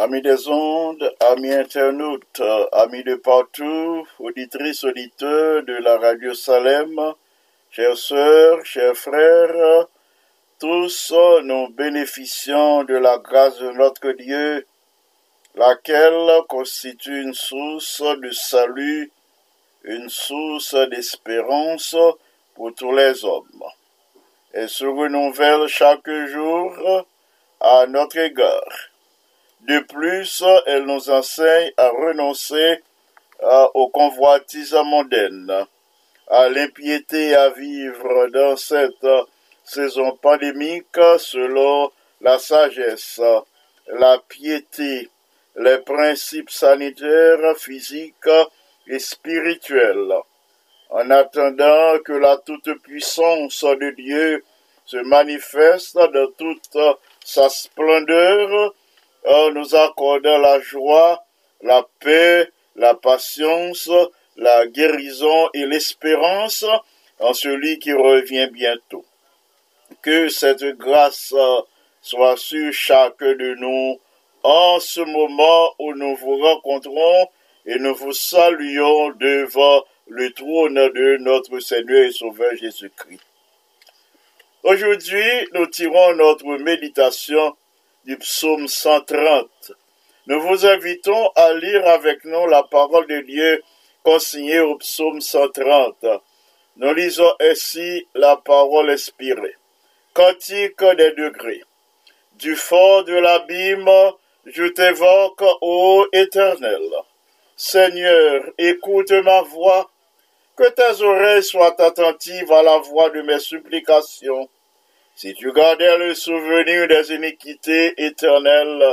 Amis des ondes, amis internautes, amis de partout, auditrices, auditeurs de la radio Salem, chères sœurs, chers frères, tous nous bénéficions de la grâce de notre Dieu, laquelle constitue une source de salut, une source d'espérance pour tous les hommes. Elle se renouvelle chaque jour à notre égard. De plus, elle nous enseigne à renoncer aux convoitises mondaines, à l'impiété à vivre dans cette saison pandémique selon la sagesse, la piété, les principes sanitaires, physiques et spirituels. En attendant que la toute-puissance de Dieu se manifeste dans toute sa splendeur, en nous accordant la joie, la paix, la patience, la guérison et l'espérance en celui qui revient bientôt. Que cette grâce soit sur chacun de nous en ce moment où nous vous rencontrons et nous vous saluons devant le trône de notre Seigneur et Sauveur Jésus-Christ. Aujourd'hui, nous tirons notre méditation du psaume 130. Nous vous invitons à lire avec nous la parole de Dieu consignée au psaume 130. Nous lisons ainsi la parole inspirée. Cantique des degrés. Du fond de l'abîme, je t'évoque, ô Éternel. Seigneur, écoute ma voix, que tes oreilles soient attentives à la voix de mes supplications si tu gardais le souvenir des iniquités éternelles,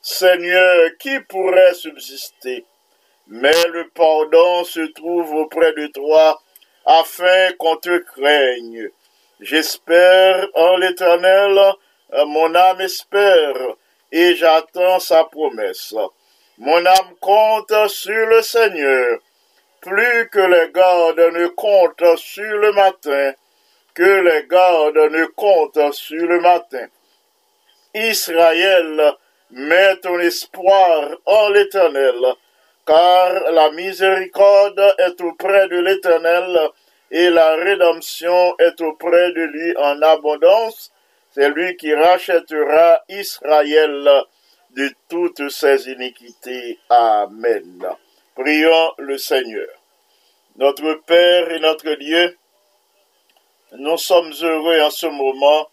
Seigneur, qui pourrait subsister? Mais le pardon se trouve auprès de toi, afin qu'on te craigne. J'espère en l'Éternel, mon âme espère, et j'attends sa promesse. Mon âme compte sur le Seigneur, plus que les gardes ne comptent sur le matin que les gardes ne comptent sur le matin. Israël, met ton espoir en l'Éternel, car la miséricorde est auprès de l'Éternel et la rédemption est auprès de lui en abondance. C'est lui qui rachètera Israël de toutes ses iniquités. Amen. Prions le Seigneur. Notre Père et notre Dieu, nous sommes heureux en ce moment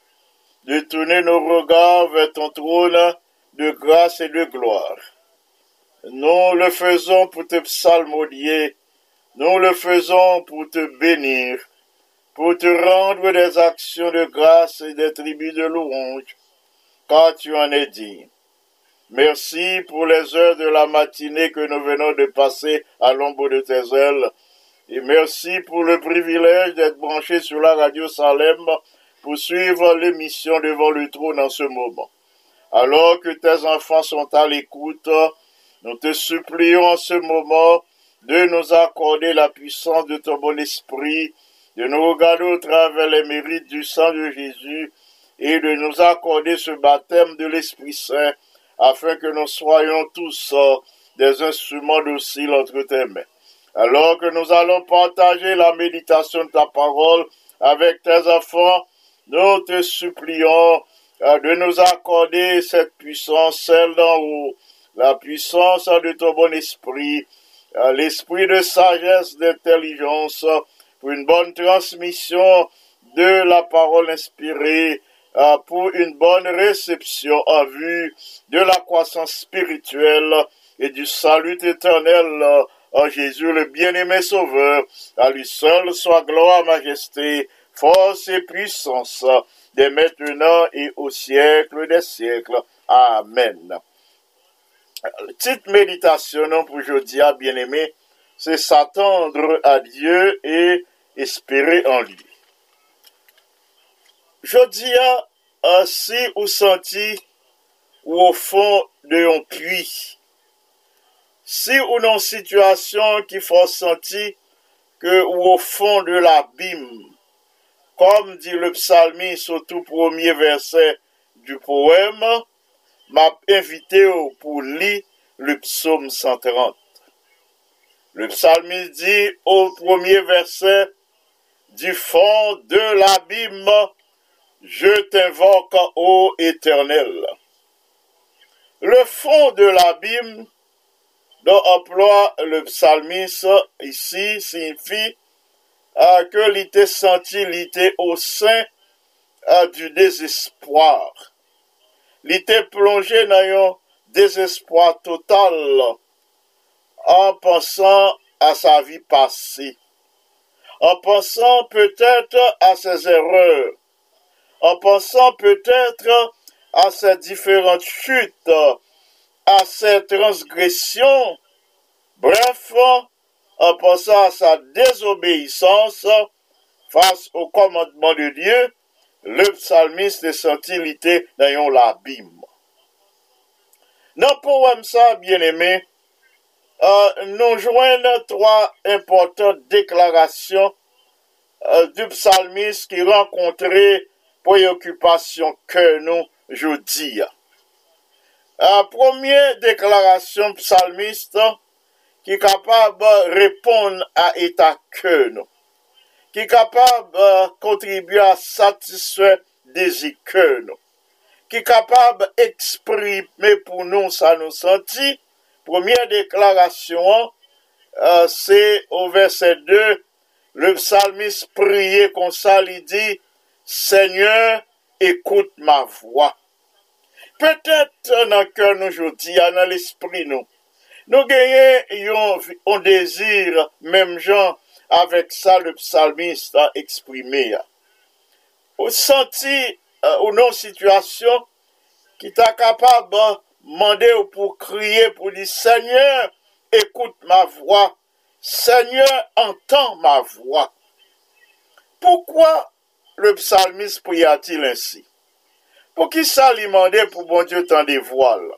de tourner nos regards vers ton trône de grâce et de gloire. Nous le faisons pour te psalmodier, nous le faisons pour te bénir, pour te rendre des actions de grâce et des tribus de louange, car tu en es dit. Merci pour les heures de la matinée que nous venons de passer à l'ombre de tes ailes et merci pour le privilège d'être branché sur la radio Salem pour suivre l'émission devant le trône en ce moment. Alors que tes enfants sont à l'écoute, nous te supplions en ce moment de nous accorder la puissance de ton bon esprit, de nous regarder au travers les mérites du sang de Jésus et de nous accorder ce baptême de l'Esprit Saint afin que nous soyons tous des instruments dociles entre tes mains. Alors que nous allons partager la méditation de ta parole avec tes enfants, nous te supplions euh, de nous accorder cette puissance, celle d'en haut, la puissance de ton bon esprit, euh, l'esprit de sagesse, d'intelligence, pour une bonne transmission de la parole inspirée, euh, pour une bonne réception en vue de la croissance spirituelle et du salut éternel en Jésus le bien-aimé Sauveur, à lui seul soit gloire, majesté, force et puissance, dès maintenant et au siècle des siècles. Amen. Petite méditation pour aujourd'hui, bien-aimé, c'est s'attendre à Dieu et espérer en lui. Jeudi, ainsi ou senti ou au fond de un puits, si ou non situation qui font sentir que ou au fond de l'abîme, comme dit le psalmiste au tout premier verset du poème, m'a invité pour lire le psaume 130. Le psalmiste dit au premier verset, du fond de l'abîme, je t'invoque, ô Éternel. Le fond de l'abîme dont emploie le psalmiste ici signifie euh, que l'ité senti l'ité au sein euh, du désespoir. L'ité plongé dans un désespoir total en pensant à sa vie passée, en pensant peut-être à ses erreurs, en pensant peut-être à ses différentes chutes, a se transgresyon, bref, an pensan a sa désobéissance fase au komandman de Dieu, le psalmiste sentilite nan yon labim. Nan pou wèm sa, bien emè, euh, nou jwen nan 3 important deklarasyon euh, du psalmiste ki renkontre preokupasyon ke nou joudiya. La première déclaration psalmiste qui est capable de répondre à l'état que nous, qui est capable de contribuer à satisfaire des que nous, qui est capable d'exprimer pour nous ça nous sentit. Première déclaration, euh, c'est au verset 2, le psalmiste priait comme ça, il dit, Seigneur, écoute ma voix. Peut-être dans le cœur nous aujourd'hui, dans l'esprit nous, nous gagnons un désir, même gens, avec ça le psalmiste a exprimé. Au senti, euh, ou non situation, qui t'a capable de demander pour crier, pour dire Seigneur, écoute ma voix. Seigneur, entends ma voix. Pourquoi le psalmiste pria-t-il Pour qui ça lui pour bon Dieu tant des voiles?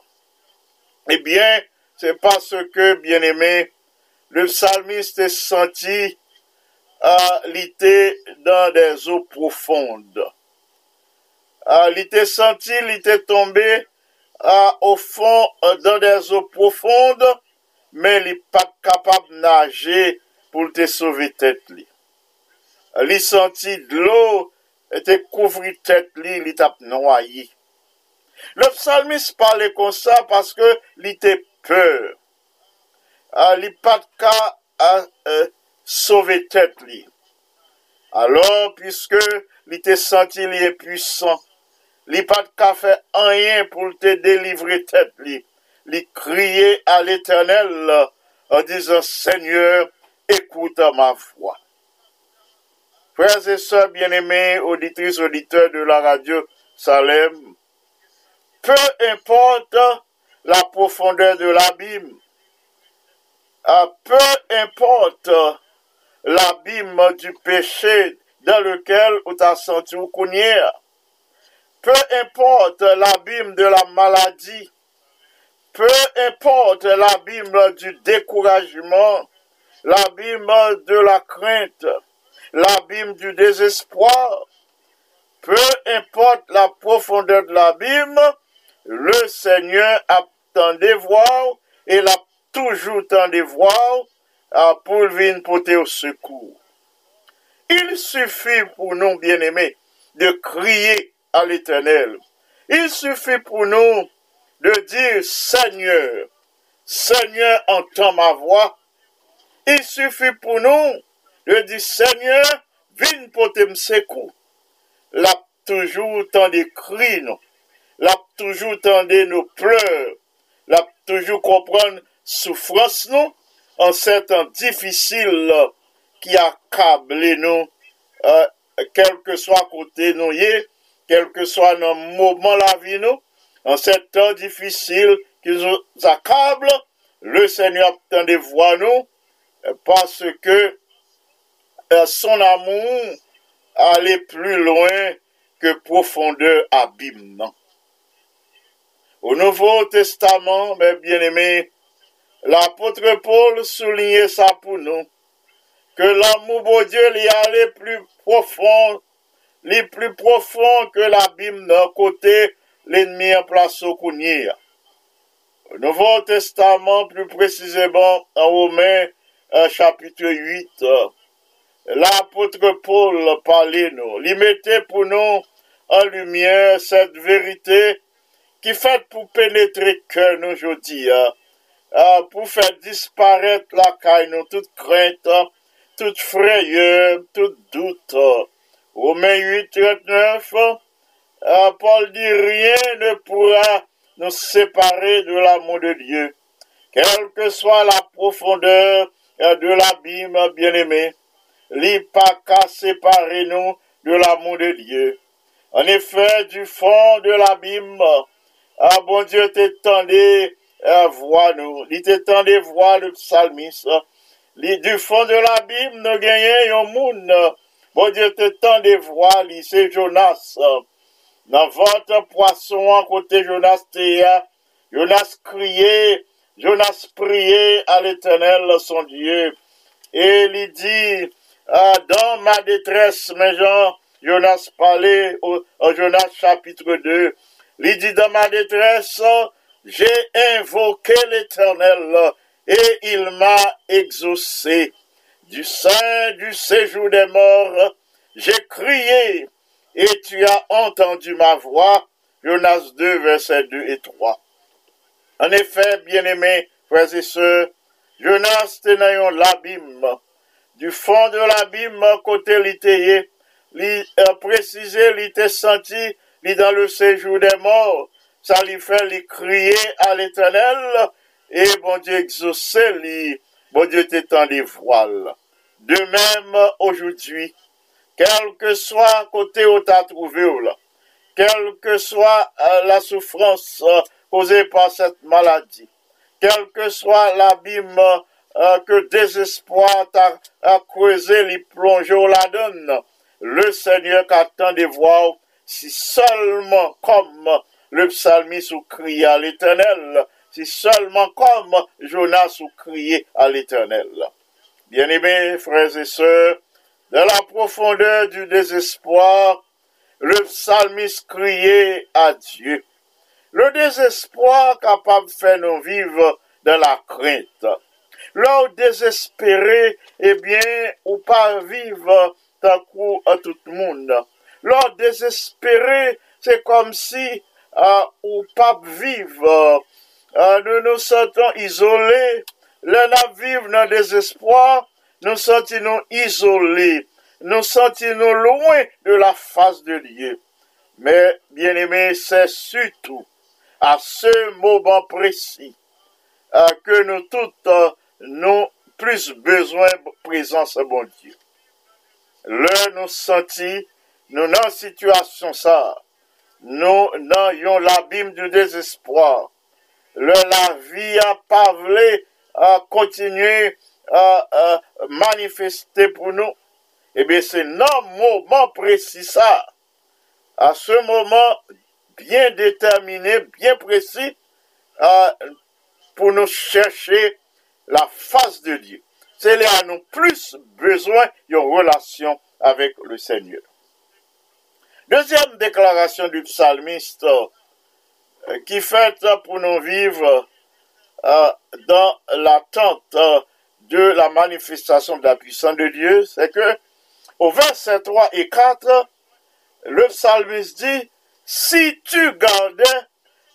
Eh bien, c'est parce que, bien aimé, le psalmiste senti à l'été dans des eaux profondes. À l'été senti, il était tombé à, au fond dans des eaux profondes, mais il n'est pas capable de nager pour te sauver tête. Il senti de était couvri tête li, li tap noyé. Le psalmiste parlait comme ça parce que il était peur. Ah, il pas de cas à euh, sauver tête li. Alors, était senti il est puissant, il pas de cas fait rien pour te délivrer tête li. Il criait à l'éternel en disant, Seigneur, écoute ma voix. Frères et sœurs bien-aimés, auditrices, auditeurs de la radio Salem, peu importe la profondeur de l'abîme, peu importe l'abîme du péché dans lequel tu as senti ou peu importe l'abîme de la maladie, peu importe l'abîme du découragement, l'abîme de la crainte, l'abîme du désespoir, peu importe la profondeur de l'abîme, le Seigneur attendait voir et l'a toujours tendu voir pour venir porter au secours. Il suffit pour nous, bien-aimés, de crier à l'Éternel. Il suffit pour nous de dire Seigneur, Seigneur, entends ma voix. Il suffit pour nous de di Seigneur, vin non. pote msekou. Lap toujou tan de kri nou, lap toujou tan de nou pleur, lap toujou kompran soufrans nou, an sentan difisil ki akable nou, euh, kelke swa kote nou ye, kelke swa nan mouman la vi nou, an sentan difisil ki nou akable, le Seigneur tan de vwa nou, parce ke son amour allait plus loin que profondeur abîme. Au Nouveau Testament, mes bien-aimés, l'apôtre Paul soulignait ça pour nous, que l'amour de Dieu allait plus profond, les plus profond que l'abîme d'un côté l'ennemi en place au Kounir. Au Nouveau Testament, plus précisément en Romains chapitre 8, l'apôtre Paul parlait nous, il mettait pour nous en lumière cette vérité qui fait pour pénétrer que nous aujourd'hui, pour faire disparaître la caille, nous, toute crainte, toute frayeur, tout doute. Romains 8, 39, Paul dit rien ne pourra nous séparer de l'amour de Dieu, quelle que soit la profondeur de l'abîme bien-aimé. L'il pas qu'à séparer nous de l'amour de Dieu. En effet, du fond de l'abîme, ah bon Dieu t'étendait à voir nous. Il t'étendait voir le psalmiste. Du fond de l'abîme, nous gagnons un monde. Bon Dieu t'étendait voir, c'est Jonas. Dans votre poisson, à côté Jonas Théa, Jonas criait, Jonas priait à l'éternel, son Dieu. Et il dit, ah, dans ma détresse, mes gens, Jonas parlait au, Jonas chapitre 2. Il dit, dans ma détresse, j'ai invoqué l'éternel et il m'a exaucé. Du sein du séjour des morts, j'ai crié et tu as entendu ma voix. Jonas 2, versets 2 et 3. En effet, bien-aimés, frères et sœurs, Jonas tenait l'abîme. Du fond de l'abîme, côté l'ité, a précisé, l'ité senti, lui dans le séjour des morts. Ça lui fait lui crier à l'éternel, et bon Dieu exaucé lui, bon Dieu t'étend les voiles. De même, aujourd'hui, quel que soit côté où t'as trouvé, là, quelle que soit euh, la souffrance euh, causée par cette maladie, quel que soit l'abîme euh, que désespoir t'a creusé, les plongé la donne, le Seigneur qu'attend de voir si seulement comme le psalmiste ou crié à l'éternel, si seulement comme Jonas ou crié à l'éternel. Bien-aimés, frères et sœurs, dans la profondeur du désespoir, le psalmiste criait à Dieu. Le désespoir capable de faire nous vivre dans la crainte. L'heure désespéré, eh bien, ou pas vivre d'un coup à tout le monde. L'heure désespéré, c'est comme si euh, ou pas vivre. Euh, nous nous sentons isolés. L'un vivre dans le désespoir, nous sentons isolés, nous sentons loin de la face de Dieu. Mais, bien aimé, c'est surtout à ce moment précis euh, que nous toutes nous plus besoin de présence de bon Dieu. Le nous sentis, nous dans situation ça, nous n'ayons l'abîme du désespoir. Le la vie a pas voulu à continuer à, manifester pour nous, eh bien, c'est un moment précis ça. À ce moment bien déterminé, bien précis, pour nous chercher la face de Dieu. C'est là nous plus besoin d'une relation avec le Seigneur. Deuxième déclaration du psalmiste euh, qui fait pour nous vivre euh, dans l'attente de la manifestation de la puissance de Dieu, c'est que au verset 3 et 4, le psalmiste dit, si tu gardais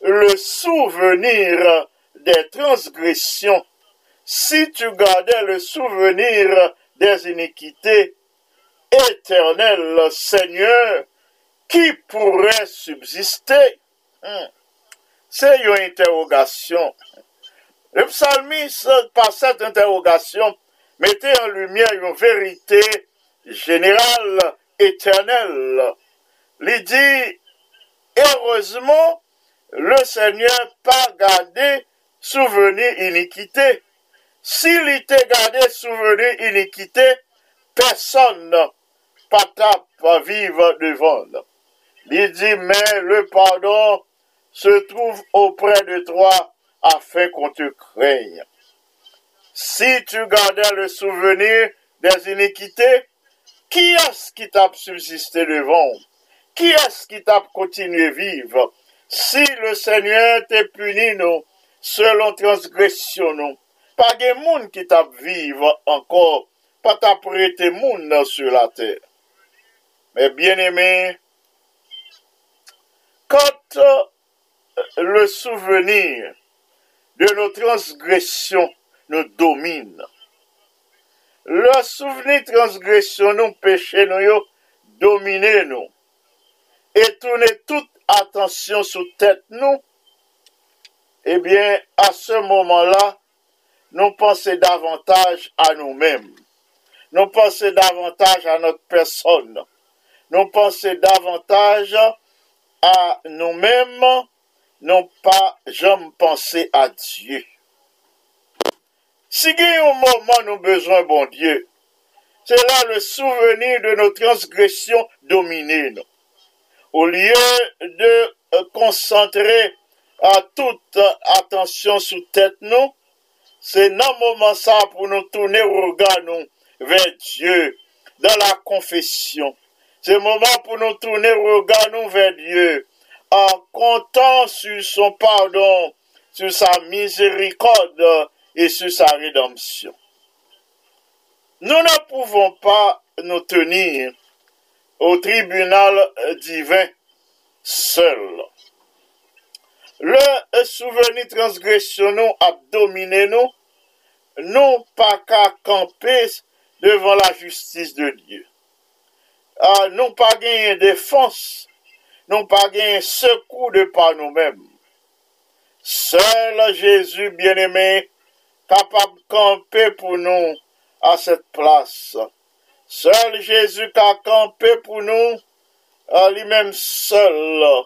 le souvenir des transgressions, si tu gardais le souvenir des iniquités, éternel Seigneur, qui pourrait subsister? Hmm. C'est une interrogation. Le psalmiste, par cette interrogation, mettait en lumière une vérité générale, éternelle. Il dit, heureusement, le Seigneur pas gardé souvenir iniquité. S'il était gardé souvenir iniquité, personne pas pas vivre devant. Il dit, mais le pardon se trouve auprès de toi afin qu'on te craigne. Si tu gardais le souvenir des iniquités, qui est-ce qui t'a subsisté devant? Qui est-ce qui t'a continué vivre? si le Seigneur te puni nous, selon transgression pa gen moun ki tap vive ankor, pa tap rete moun nan sur la ter. Men bien eme, kant eh, le souvenir de nou transgresyon nou domine, le souveni transgresyon nou peche nou yo domine nou, et tourne tout atensyon sou tèt nou, ebyen, eh a se moman la, nous pensons davantage à nous-mêmes. Nous pensons davantage à notre personne. Nous pensons davantage à nous-mêmes, non pas jamais penser à Dieu. Si il un moment nous besoin bon Dieu, c'est là le souvenir de nos transgressions dominées. Au lieu de euh, concentrer à toute attention sous tête nous, c'est un moment ça pour nous tourner au regard vers Dieu dans la confession. C'est le moment pour nous tourner au regard vers Dieu en comptant sur son pardon, sur sa miséricorde et sur sa rédemption. Nous ne pouvons pas nous tenir au tribunal divin seul. Le souveni transgresyon nou ap domine nou, nou pa ka kampes devan la justis de Diyo. Uh, ah, nou pa genye defans, nou pa genye sekou de pa nou mem. Sel Jésus bien-aimé, kapab kampe pou nou a set plas. Sel Jésus ka kampe pou nou, uh, ah, li mem sel.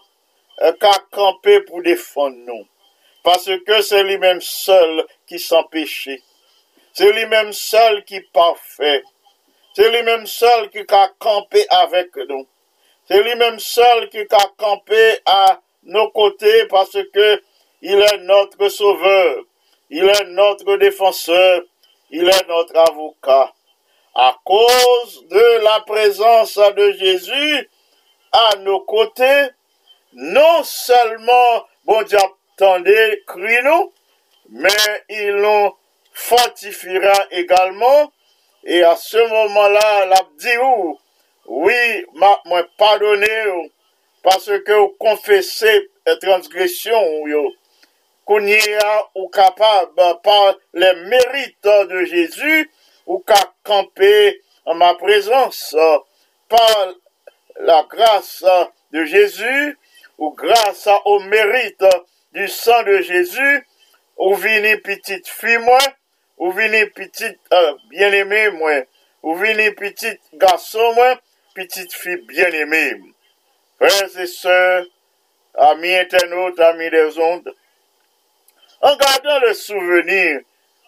A campé pour défendre nous. Parce que c'est lui-même seul qui s'empêchait. C'est lui-même seul qui parfait. C'est lui-même seul qui a campé avec nous. C'est lui-même seul qui a campé à nos côtés parce que il est notre sauveur. Il est notre défenseur. Il est notre avocat. À cause de la présence de Jésus à nos côtés, non selman bon di ap tende kri nou, men il nou fortifira egalman, e a se moman la, l ap di ou, oui, mwen padone ou, pase ke ou konfese transgresyon ou yo, konye a ou kapab par le merite de Jezu, ou ka kampe an ma prezans, par la grase de Jezu, ou grâce au mérite du sang de Jésus, ou vini petite fille moi, ou vini petite euh, bien-aimée moi, ou vini petite garçon moi, petite fille bien-aimée. Frères et sœurs, amis internautes, amis des ondes, en gardant le souvenir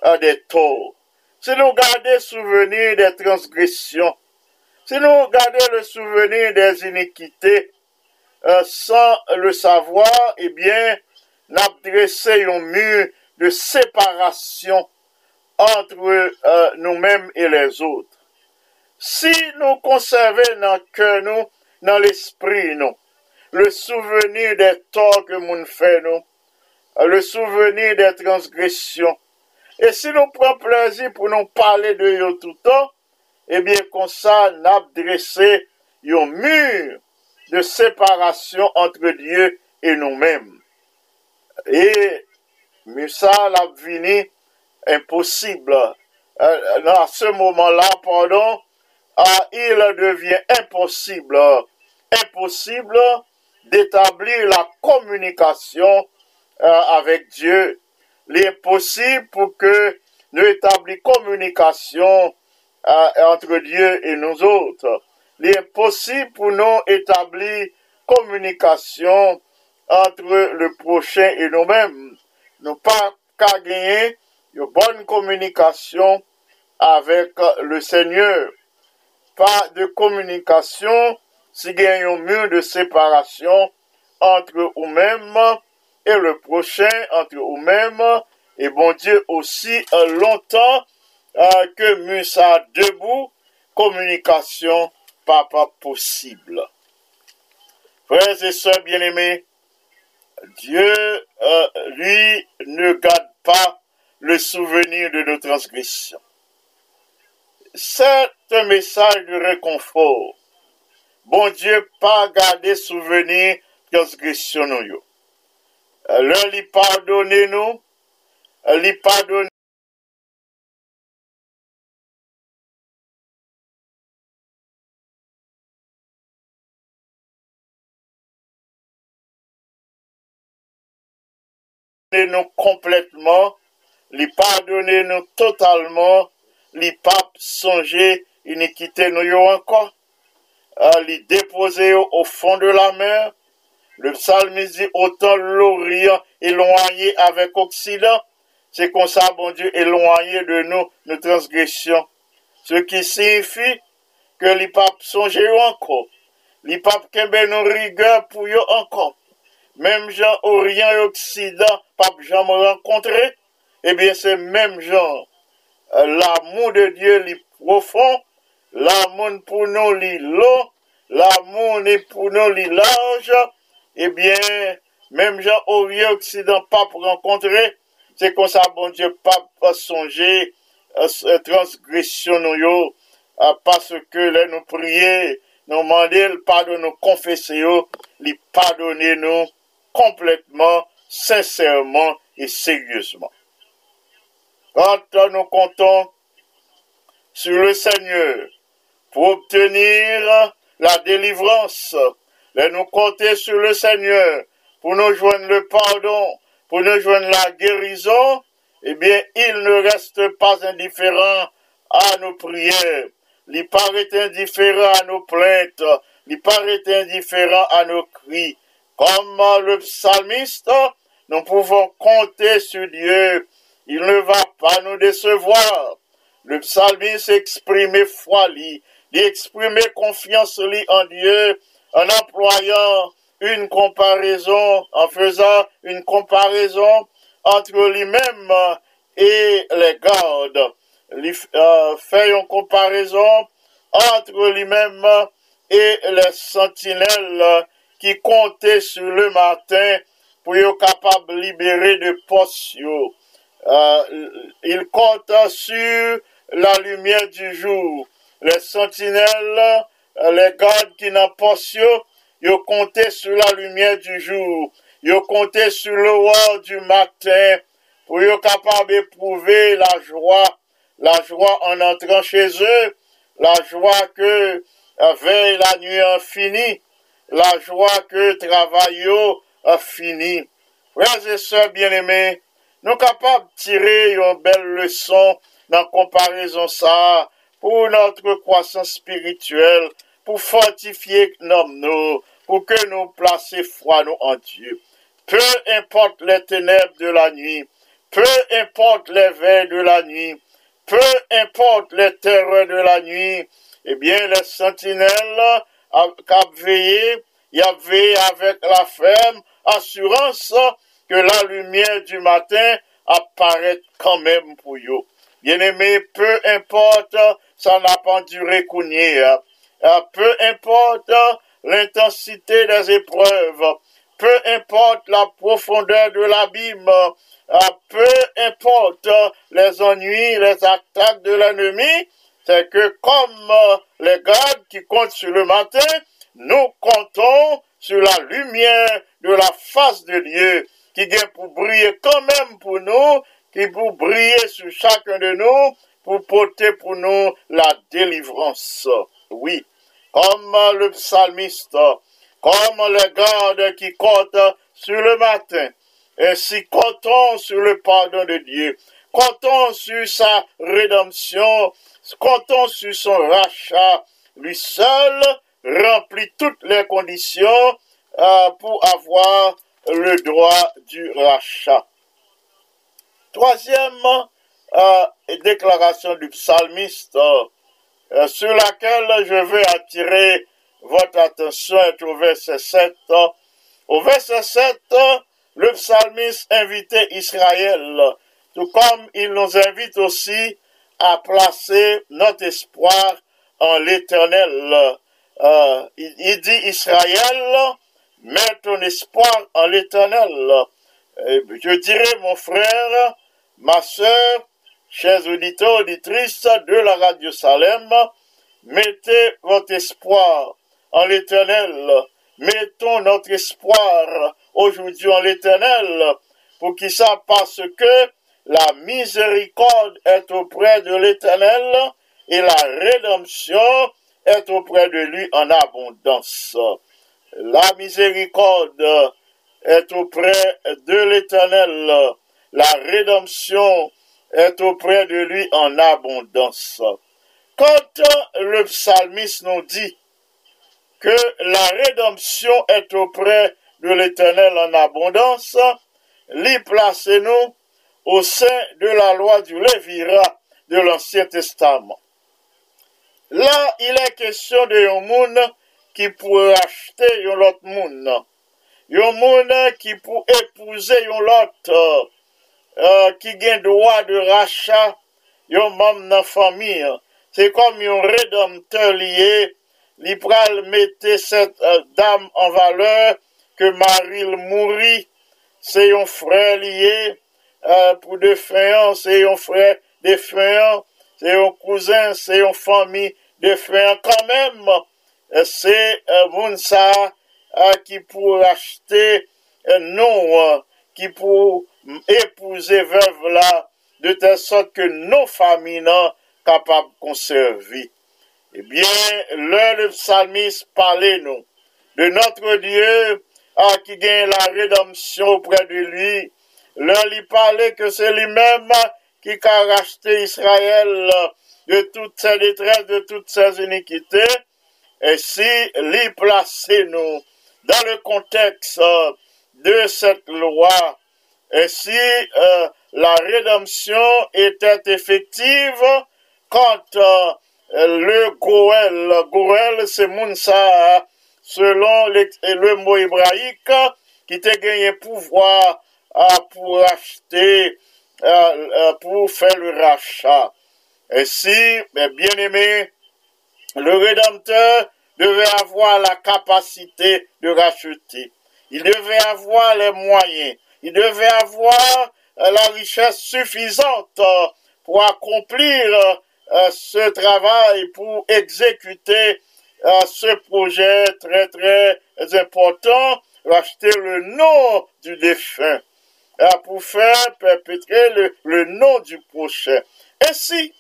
euh, des torts, si nous gardons le souvenir des transgressions, si nous gardons le souvenir des iniquités, euh, sans le savoir, eh bien, n'a dressé un mur de séparation entre euh, nous-mêmes et les autres. Si nous conservons dans que nous, dans l'esprit nous, le souvenir des torts que nous faisons, nous, euh, le souvenir des transgressions, et si nous prenons plaisir pour nous parler de eux tout le temps, eh bien, comme ça, nous dressé un mur de séparation entre Dieu et nous-mêmes. Et mais ça, l'a impossible. Euh, à ce moment-là, pardon, ah, il devient impossible, impossible d'établir la communication euh, avec Dieu. L'impossible pour que nous établissions communication euh, entre Dieu et nous autres l'impossible pour nous établir communication entre le prochain et nous-mêmes. Nous pas qu'à gagner une bonne communication avec le Seigneur. Pas de communication si il a un mur de séparation entre nous-mêmes et le prochain, entre nous-mêmes, et bon Dieu aussi longtemps euh, que mur ça debout, communication pas, possible. Frères et sœurs bien-aimés, Dieu, euh, lui, ne garde pas le souvenir de nos transgressions. C'est un message de réconfort. Bon Dieu, pas garder souvenir transgression nous. L'un lui pardonne nous, lui nou kompletman, li pardonne nou totalman, li pap sonje inikite nou yo ankon, li depose yo ou fon de la mer, le psalmis di otan l'orient elonye avèk oksidan, se konsa bon Diyo elonye de nou nou transgresyon. Se ki signifi ke li pap sonje yo ankon, li pap kembe nou rigè pou yo ankon, Mem jan oryan yo ksidan pap jan mwen renkontre, eh ebyen se mem jan. Euh, la moun de Diyo li profon, la moun pou nou li lon, la moun pou nou li lanj, ebyen eh mem jan oryan ksidan pap renkontre, se konsa bon Diyo pap sonje euh, transgresyon nou yo, euh, paske le nou priye, nou mande l padon nou konfese yo, li padone nou, complètement, sincèrement et sérieusement. Quand nous comptons sur le Seigneur pour obtenir la délivrance, et nous compter sur le Seigneur pour nous joindre le pardon, pour nous joindre la guérison, eh bien, il ne reste pas indifférent à nos prières. Il paraît indifférent à nos plaintes. Il paraît indifférent à nos cris. Comme le psalmiste, nous pouvons compter sur Dieu. Il ne va pas nous décevoir. Le psalmiste exprimait foi, lui. Exprimait confiance en Dieu en employant une comparaison, en faisant une comparaison entre lui-même et les gardes. Il euh, fait une comparaison entre lui-même et les sentinelles ki konte sou le maten pou yo kapab libere de pos yo. Euh, il konte sou la lumye di jou. Le sentinel, le gade ki nan pos yo, yo konte sou la lumye di jou. Yo konte sou le wou du maten pou yo kapab epouve la jwa. La jwa an entran cheze, la jwa ke vey la nuye an fini. La joie que travail a fini. Frères et sœurs bien-aimés, nous capables de tirer une belle leçon dans comparaison ça pour notre croissance spirituelle, pour fortifier nous, pour que nous placer foi nous en Dieu. Peu importe les ténèbres de la nuit, peu importe les veilles de la nuit, peu importe les terreurs de la nuit, eh bien, les sentinelles qu'a veillé, il y avait avec la ferme assurance que la lumière du matin apparaît quand même pour vous. Bien-aimé, peu importe, ça n'a pas duré hein. euh, Peu importe l'intensité des épreuves, peu importe la profondeur de l'abîme, euh, peu importe les ennuis, les attaques de l'ennemi, c'est que comme les gardes qui comptent sur le matin, nous comptons sur la lumière de la face de Dieu qui vient pour briller quand même pour nous, qui pour briller sur chacun de nous, pour porter pour nous la délivrance. Oui, comme le psalmiste, comme les gardes qui comptent sur le matin, ainsi comptons sur le pardon de Dieu, comptons sur sa rédemption, comptons sur son rachat, lui seul remplit toutes les conditions euh, pour avoir le droit du rachat. Troisième euh, déclaration du psalmiste euh, sur laquelle je veux attirer votre attention est au verset 7. Au verset 7, le psalmiste invitait Israël, tout comme il nous invite aussi à placer notre espoir en l'éternel. Euh, il, dit Israël, Mets ton espoir en l'éternel. Je dirais, mon frère, ma soeur, chers auditeurs, auditrices de la radio Salem, mettez votre espoir en l'éternel. Mettons notre espoir aujourd'hui en l'éternel. Pour qui ça? Parce que la miséricorde est auprès de l'éternel et la rédemption est auprès de lui en abondance. La miséricorde est auprès de l'Éternel. La rédemption est auprès de lui en abondance. Quand le psalmiste nous dit que la rédemption est auprès de l'Éternel en abondance, l'y placez-nous au sein de la loi du Lévirat de l'Ancien Testament. La, il est question de yon moun ki pou achete yon lot moun. Yon moun ki pou epouze yon lot uh, uh, ki gen doa de racha yon mam nan fami. Se kom yon redempteur liye, li pral mette set uh, dam an valeur ke maril mouri, se yon frè liye, euh, pour frères, c'est un frère frères c'est un cousin, c'est une famille frères quand même. C'est un Mounsa qui pour acheter nom, qui pour épouser veuve là, de telle sorte que nos familles sont capables de conserver. Eh bien, le psalmiste parlait nous de notre Dieu qui gagne la rédemption auprès de lui. Leur il parlait que c'est lui-même qui a racheté Israël de toutes ses détresses, de toutes ses iniquités, et si l'y placer nous dans le contexte de cette loi, et si euh, la rédemption était effective quand euh, le Goël, Goël c'est Mounsa, selon le, mot hébraïque, qui t'a gagné pouvoir pour acheter euh, euh, pour faire le rachat. Et si, bien aimé, le Rédempteur devait avoir la capacité de racheter. Il devait avoir les moyens. Il devait avoir euh, la richesse suffisante pour accomplir ce travail, pour exécuter ce projet très très important, racheter le nom du défunt pour faire perpétrer le, nom du prochain. Ainsi,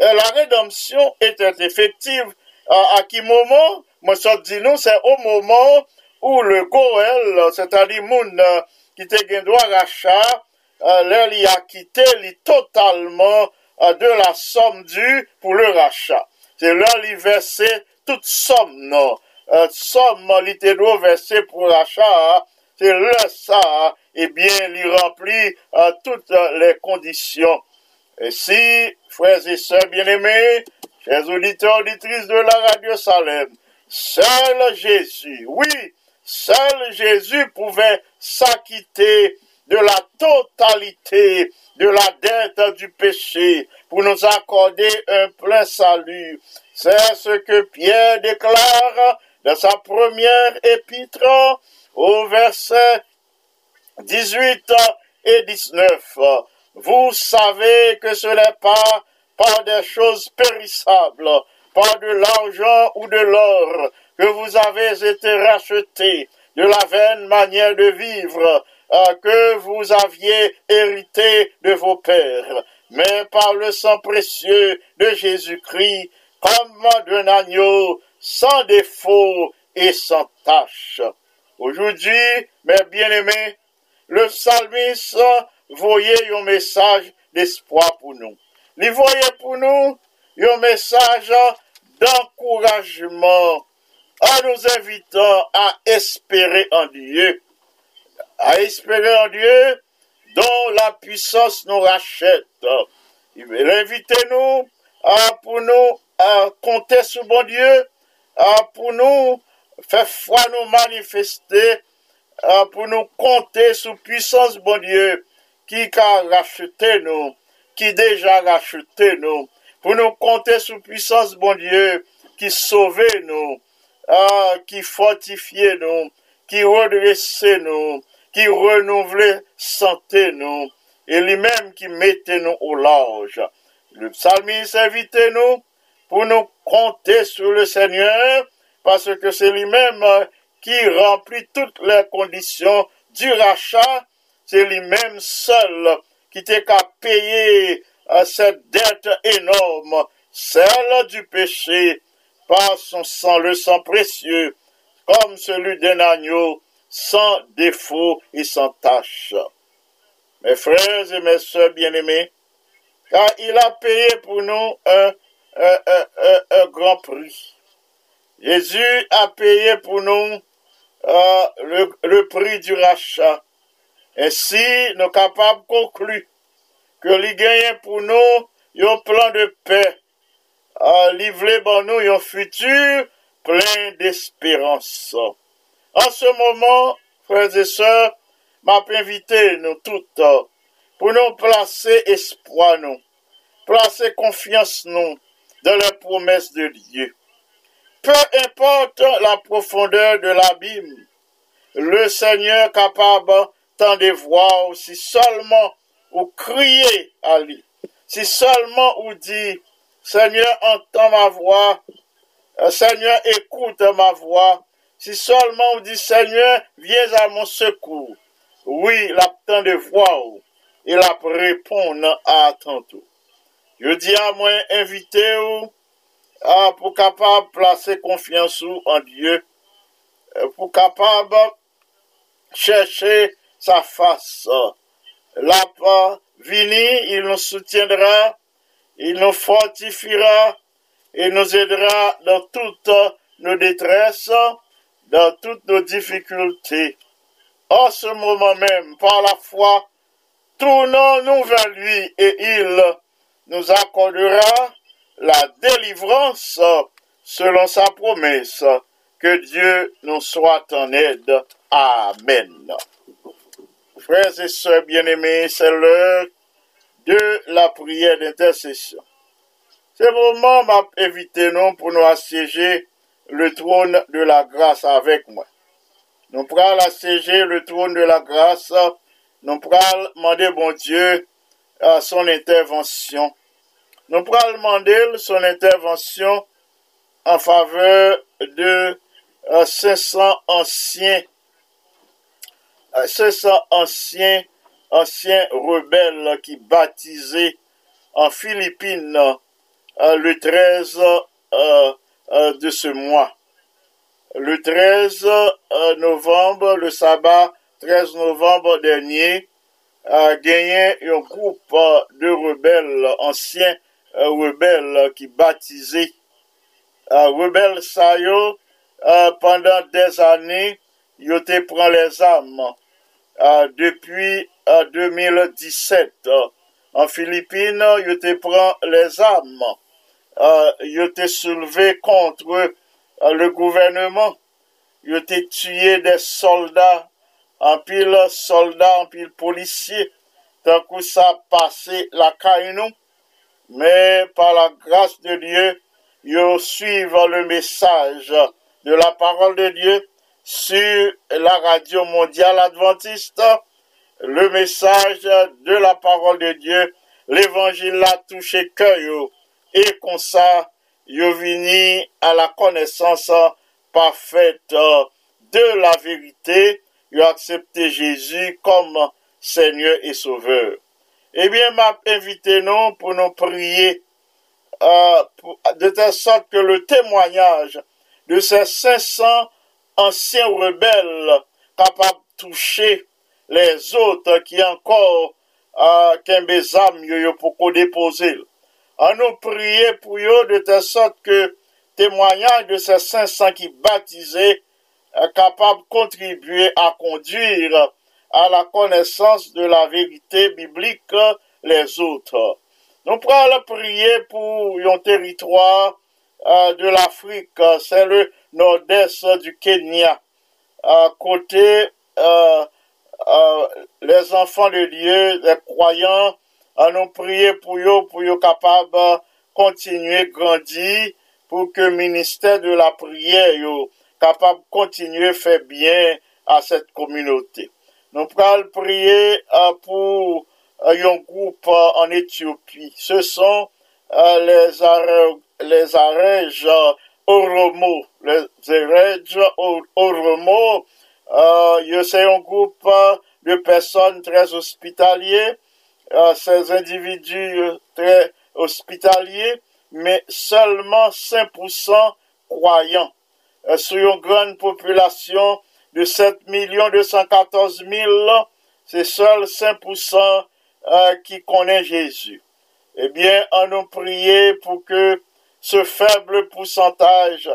euh, la rédemption était effective à, quel moment? Moi, ça dit nous, c'est au moment où le Goël, c'est-à-dire moun euh, qui était droit rachat, euh, il a quitté totalement de la somme due pour le rachat. C'est là il versait toute somme, non. somme, il était versé pour rachat, c'est là ça eh bien, il remplit à toutes les conditions. Et si, frères et sœurs bien-aimés, chers auditeurs, auditrices de la radio Salem, seul Jésus, oui, seul Jésus pouvait s'acquitter de la totalité de la dette du péché pour nous accorder un plein salut. C'est ce que Pierre déclare dans sa première épître au verset 18 et 19. Vous savez que ce n'est pas par des choses périssables, par de l'argent ou de l'or, que vous avez été rachetés de la vaine manière de vivre euh, que vous aviez hérité de vos pères, mais par le sang précieux de Jésus-Christ, comme d'un agneau, sans défaut et sans tache. Aujourd'hui, mes bien-aimés, le psalmiste voyait un message d'espoir pour nous. Il voyait pour nous un message d'encouragement en nous invitant à espérer en Dieu, à espérer en Dieu dont la puissance nous rachète. Il veut inviter nous à, pour nous à compter sur bon Dieu, à, pour nous faire foi nous manifester pour nous compter sous puissance, bon Dieu, qui a racheté nous, qui déjà racheté nous, pour nous compter sous puissance, bon Dieu, qui sauvait nous, ah, qui fortifiait nous, qui redressait nous, qui renouvelait santé nous, et lui-même qui mettait nous au large. Le psalmiste invitait nous pour nous compter sur le Seigneur, parce que c'est lui-même qui remplit toutes les conditions du rachat, c'est lui-même seul qui était qu'à payer cette dette énorme, celle du péché, par son sang, le sang précieux, comme celui d'un agneau, sans défaut et sans tache. Mes frères et mes sœurs bien-aimés, car il a payé pour nous un, un, grand prix. Jésus a payé pour nous euh, le, prix du rachat. Ainsi, nous sommes capables de que les pour nous un plan de paix, à livrer pour nous un futur plein d'espérance. En ce moment, frères et sœurs, m'a invité nous toutes pour nous placer espoir nous, placer confiance nous dans les promesses de Dieu. Peu importe la profondeur de l'abîme, le Seigneur capable tant de voir si seulement ou crier à lui, si seulement ou dit, Seigneur, entends ma voix, euh, Seigneur, écoute ma voix, si seulement ou dit, Seigneur, viens à mon secours. Oui, la tant de voir et la répondre à tantôt. Je dis à moi, invité ou, capable placer confiance en Dieu, euh, pour capable chercher sa face la vini, il nous soutiendra, il nous fortifiera et nous aidera dans toutes nos détresses, dans toutes nos difficultés. En ce moment même, par la foi, tournons-nous vers lui et il nous accordera la délivrance selon sa promesse. Que Dieu nous soit en aide. Amen. Frères et sœurs bien-aimés, c'est l'heure de la prière d'intercession. Ce moment m'a invité nous pour nous assiéger le trône de la grâce avec moi. Nous pourrons assiéger le trône de la grâce. Nous pourrons demander, bon Dieu, à son intervention. Nous pourrons demander son intervention en faveur de 500 euh, anciens euh, ce sont anciens, anciens rebelles qui baptisaient en Philippines euh, le 13 euh, de ce mois. Le 13 novembre, le sabbat 13 novembre dernier, a gagné un groupe de rebelles, rebel ki batize. Rebel sa yo, pandan des ane, yo te pran les aman. Depi 2017, an Filipine, yo te pran les aman. Yo euh, te souleve kontre euh, le gouvernement. Yo te tuye de soldat, an pil soldat, an pil polisye. Tan kou sa pase la kay nou. Mais par la grâce de Dieu, ils suivent le message de la parole de Dieu sur la radio mondiale adventiste le message de la parole de Dieu. L'évangile a touché cœur et comme ça, yo vini à la connaissance parfaite de la vérité. Yo accepté Jésus comme Seigneur et Sauveur. Eh Ebyen map evite non, nou pou nou priye euh, de tel sot ke le temoyaj de se 500 ansyen rebel kapap touche les ot ki ankor euh, kenbe zam yo yo pou ko depose. An nou priye pou yo de tel sot ke temoyaj de se 500 ki batize kapap euh, kontribuye a konduire à la connaissance de la vérité biblique les autres. Nous prenons prier pour un territoire euh, de l'Afrique, c'est le nord-est du Kenya, à côté euh, euh, les enfants de Dieu, les croyants, à nous prier pour eux, pour eux capables de continuer grandir, pour que le ministère de la prière yo, capable de continuer faire bien à cette communauté. Nous pourrons prier pour un groupe en Éthiopie. Ce sont les, arèges, les Oromo, les arèges Oromo. c'est un groupe de personnes très hospitaliers, ces individus très hospitaliers, mais seulement 5% croyants. sur une grande population de 7 214 000, c'est seul 5% euh, qui connaît Jésus. Eh bien, on nous prier pour que ce faible pourcentage,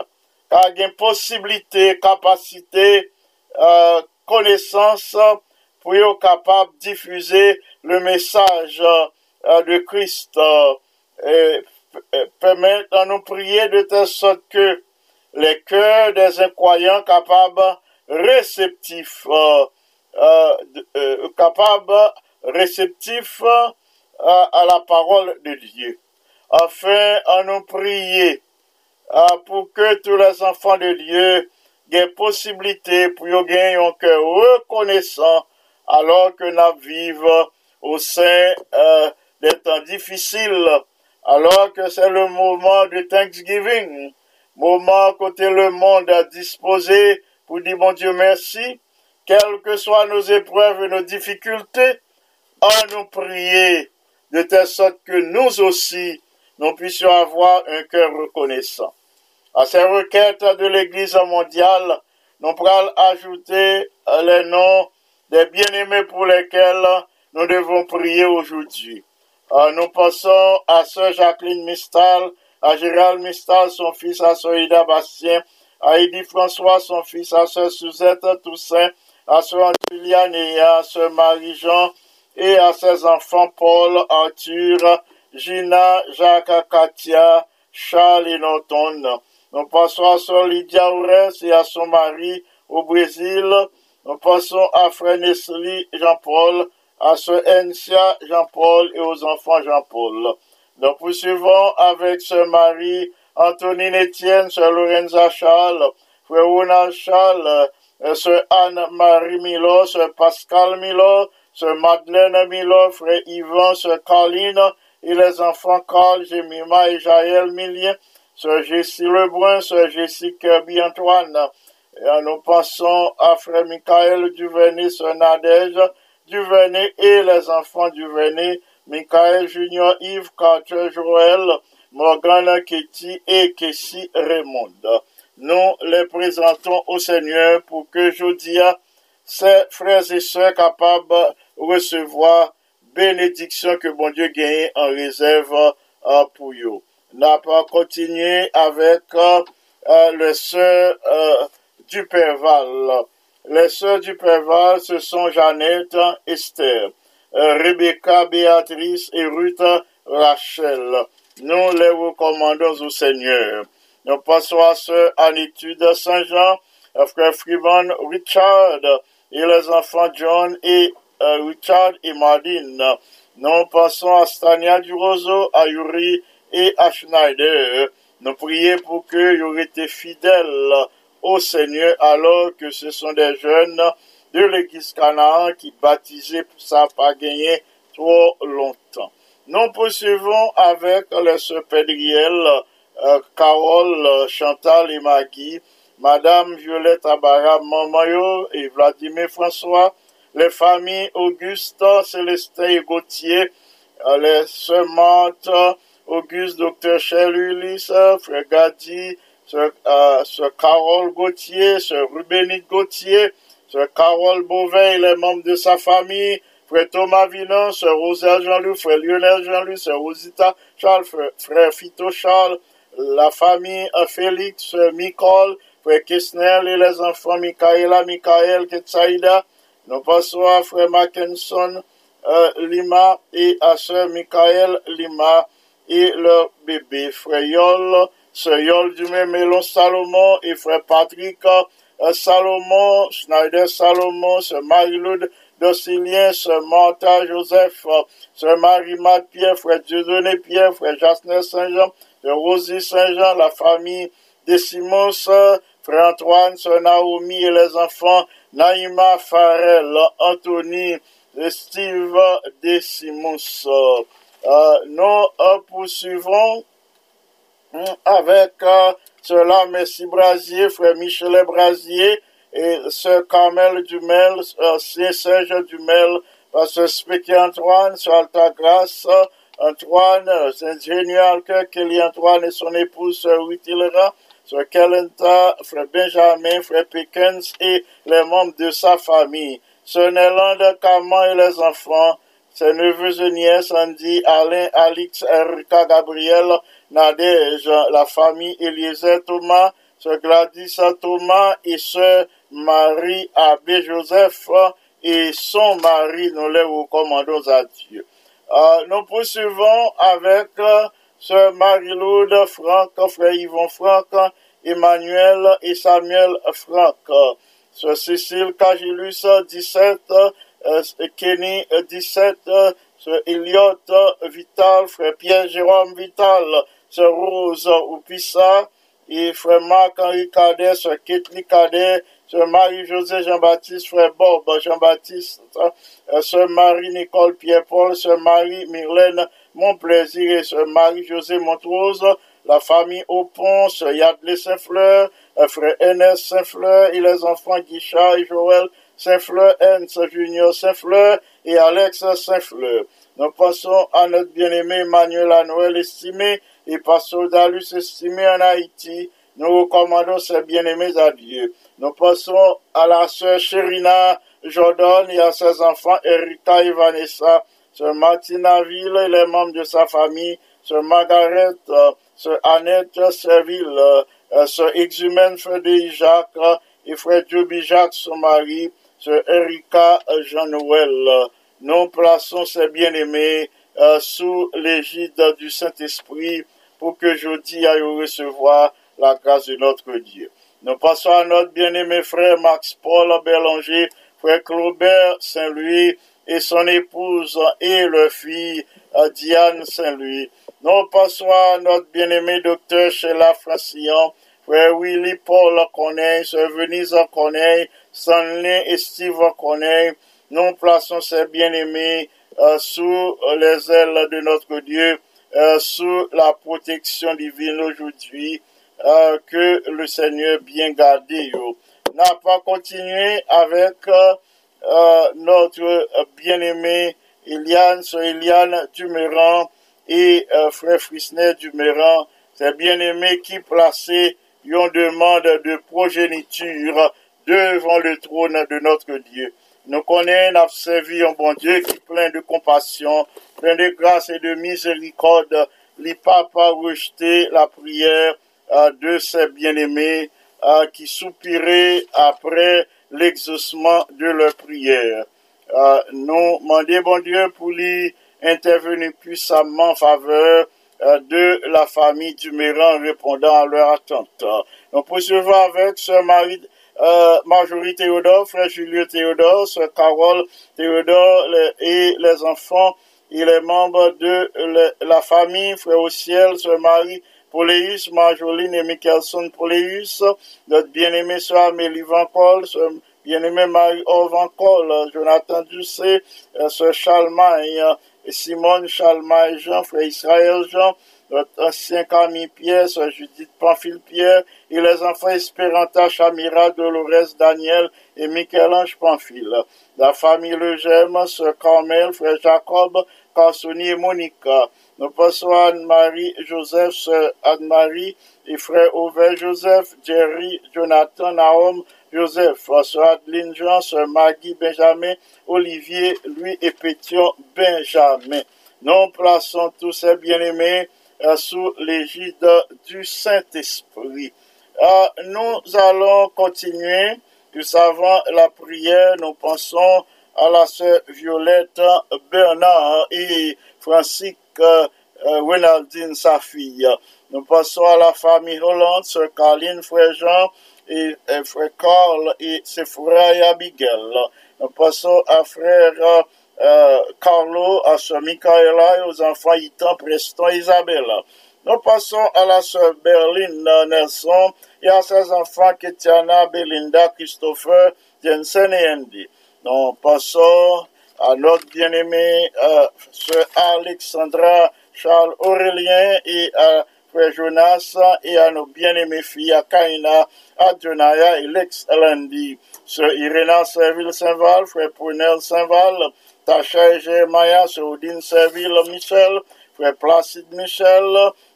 car y a possibilité, capacité, euh, connaissance, pour être capable de diffuser le message euh, de Christ et, permettre nous prier de telle sorte que les cœurs des incroyants capables réceptif, euh, euh, euh, capable, réceptif à la parole de Dieu. Afin, à nous prier pour que tous les enfants de Dieu aient possibilité pour gagner un cœur reconnaissant alors que nous vivons au sein des temps difficiles, alors que c'est le moment de Thanksgiving, moment côté le monde a disposé pour dire, mon Dieu, merci, quelles que soient nos épreuves et nos difficultés, à nous prier de telle sorte que nous aussi, nous puissions avoir un cœur reconnaissant. À ces requêtes de l'Église mondiale, nous pourrons ajouter les noms des bien-aimés pour lesquels nous devons prier aujourd'hui. Euh, nous pensons à Sœur Jacqueline Mistal, à Gérald Mistal, son fils, à Soïda Bastien, à Edith François, son fils, à Sœur Suzette Toussaint, à Sœur Juliane et à Sœur Marie-Jean, et à ses enfants Paul, Arthur, Gina, Jacques, Katia, Charles et Norton. Nous passons à Sœur Lydia Oures et à son mari au Brésil. Nous passons à Frère Jean-Paul, à Sœur Encia Jean-Paul et aux enfants Jean-Paul. Nous poursuivons avec Sœur Marie Antonine Etienne, Sœur Lorenza Charles, Frère Ronald Charles, euh, Sœur Anne-Marie Milo, Sœur Pascal Milo, Sœur Madeleine Milo, Frère Yvan, Sœur Caroline, et les enfants Carl, Jemima et Jaël Milien, Sœur Jessie Lebrun, Sœur Jessie Kirby Antoine. Nous pensons à Frère Michael Duvernay, Sœur Nadège Duvernay et les enfants Duvernay, Michael Junior, Yves Carter, Joël, Morgana Ketty et Kessie Raymond. Nous les présentons au Seigneur pour que Jodia, ses frères et sœurs capables de recevoir bénédiction que bon Dieu gagne en réserve euh, pour eux. N'a pas continué avec euh, les sœurs euh, du Perval. Les sœurs du Perval, ce sont Jeannette, Esther, Rebecca, Béatrice et Ruth Rachel nous les recommandons au Seigneur. Nous passons à ce en étude Saint-Jean, frère Freeman Richard et les enfants John et euh, Richard et Madine. Nous passons à Stania du Roseau, à Yuri et à Schneider. Nous prions pour qu'ils aient été fidèles au Seigneur alors que ce sont des jeunes de l'église Canaan qui baptisés pour ça pas gagner trop longtemps. Nous poursuivons avec les Pédriel, euh, Carole, Chantal et Maggie, Madame Violette Abara, Mamayo et Vladimir François, les familles Auguste, Célestin et Gauthier, euh, les Marthe, Auguste, Docteur Ulysse, Frère Gadi, euh, Carole Gauthier, Sœur Rubénite Gauthier, Sœur Carole Beauvais les membres de sa famille, frère Thomas Vinon, sœur Rosa Jean-Louis, frère Lionel Jean-Louis, sœur Rosita Charles, frère, Fito Charles, la famille Félix, sœur Nicole, frère Kessner et les enfants Michaela, Michael, Ketsaïda. Nous passons à frère Mackinson euh, Lima et à sœur Michael Lima et leur bébé, frère Yol, sœur Yol du Mélon Salomon et frère Patrick euh, Salomon, Schneider Salomon, sœur Marie-Laude Docilien, Sœur Martha Joseph, Sœur Marie-Math Pierre, Frère Dieudonné Pierre, Frère Jasner Saint-Jean, Sœur Rosie Saint-Jean, la famille des Simons, Frère Antoine, Sœur Naomi et les enfants, Naïma Farel, Anthony, Steve Decimus. nous poursuivons avec cela, merci Brasier, frère Michel Brasier, et sœur Carmel Dumel, Saint Serge Dumel, pasteur Spéky Antoine, sur Alta Grâce, Antoine, Saint-Génial, Kelly Antoine et son épouse, sœur Wittilera, sœur Kelenta, frère Benjamin, frère Pickens et les membres de sa famille, sœur Nélande, Caman et les enfants, ses neveux et nièces, Andy, Alain, Alix, Erika, Gabriel, Nadège, la famille Eliezer Thomas, sœur Gladys Thomas et sœur Marie Abbé Joseph et son mari, nous les recommandons à Dieu. Euh, nous poursuivons avec euh, sœur Marie-Laude Franck, frère Yvon Franck, Emmanuel et Samuel Franck, sœur Cécile Cagilus 17, euh, Kenny 17, sœur Elliot Vital, frère Pierre Jérôme Vital, sœur Rose Oupissa, et frère Marc-Henri Cadet, sœur Ketli Cadet, sœur Marie-José Jean-Baptiste, frère Bob Jean-Baptiste, euh, sœur Marie-Nicole Pierre-Paul, sœur Marie-Myrlène Mon Plaisir et sœur Marie-José Montrose, la famille Aupon, sœur Yadley Saint-Fleur, euh, frère Enes Saint-Fleur et les enfants Guichard et Joël Saint-Fleur, Ernst Junior Saint-Fleur et Alex Saint-Fleur. Nous passons à notre bien-aimé Emmanuel à Noël estimé et pasteur Dalus estimé en Haïti. Nous recommandons ses bien-aimés à Dieu. Nous passons à la sœur Chérina Jordan et à ses enfants Erika et Vanessa, sœur Martina Ville et les membres de sa famille, sœur Margaret, sœur Annette Serville, sœur Exumène Frédéric Jacques et frère Joby Jacques, son mari, sœur Erika Jean-Noël. Nous plaçons ces bien-aimés sous l'égide du Saint-Esprit pour que jeudi aille recevoir la grâce de notre Dieu. Nous passons à notre bien-aimé frère Max-Paul Bélanger, frère Claubert Saint-Louis et son épouse et leur fille Diane Saint-Louis. Nous passons à notre bien-aimé docteur Sheila Francillon, frère Willy Paul Corneille, sœur Venise Corneille, Stanley et Steve Corneille. Nous plaçons ces bien-aimés euh, sous les ailes de notre Dieu, euh, sous la protection divine aujourd'hui. Euh, que le Seigneur bien gardé. N'a pas continué avec euh, notre bien-aimé Eliane, sur Eliane Dumeran et frère Frisnet Dumeran, c'est bien-aimé qui plaçait une demande de progéniture devant le trône de notre Dieu. Nous connaissons, avons servi un bon Dieu qui est plein de compassion, plein de grâce et de miséricorde. Il pas rejeté la prière de ces bien-aimés qui soupiraient après l'exaucement de leur prière. nous demandons, bon Dieu, pour lui intervenir puissamment en faveur de la famille du Méran répondant à leur attente. Nous poursuivons avec ce Marie, euh, Marjorie Théodore, frère Julien Théodore, sœur Carole Théodore et les enfants et les membres de la famille, frère au ciel, sœur Marie Poléus, Marjoline et Michelson Poléus, notre bien-aimé soeur Amélie Van Col, bien-aimé Marie-Orvan Col, Jonathan Ducé, soeur Chalmaille, Simone Chalmaille Jean, frère Israël Jean, notre ancien Camille Pierre, soeur Judith Pamphile Pierre, et les enfants Espéranta, Chamira, Dolores, Daniel et Michel-Ange Pamphile. La famille Le Gemme, soeur Carmel, frère Jacob, Carsoni et Monica. Nous passons à Anne-Marie Joseph, Anne-Marie et frère Joseph, Jerry, Jonathan, Naom, Joseph, sœur Adeline Jean, sœur Maggie Benjamin, Olivier, lui et Pétion Benjamin. Nous plaçons tous ces bien-aimés euh, sous l'égide du Saint-Esprit. Euh, nous allons continuer. Nous savons la prière. Nous pensons à la sœur Violette Bernard et Francis ak euh, euh, Renaldine sa fiye. Nou pasou a la fami Hollande, se Kaline Fréjean, euh, frè Karl, se frè Abigail. Nou pasou a frè Carlo, a se Mikaela, yo zanfan Itan, Preston, Isabella. Nou pasou a la se Berlin Nelson, ya se zanfan Ketiana, Belinda, Christopher, Jensen et Andy. Nou pasou... à notre bien-aimé euh, sœur Alexandra Charles Aurélien et à frère Jonas et à nos bien-aimées filles, à Kaina, à Jonaya et Lex Landy, sœur Irena Serville Saint-Val, frère Prunel Saint-Val, Tacha et Jeremiah, sœur Odine Serville Michel, frère Placide Michel,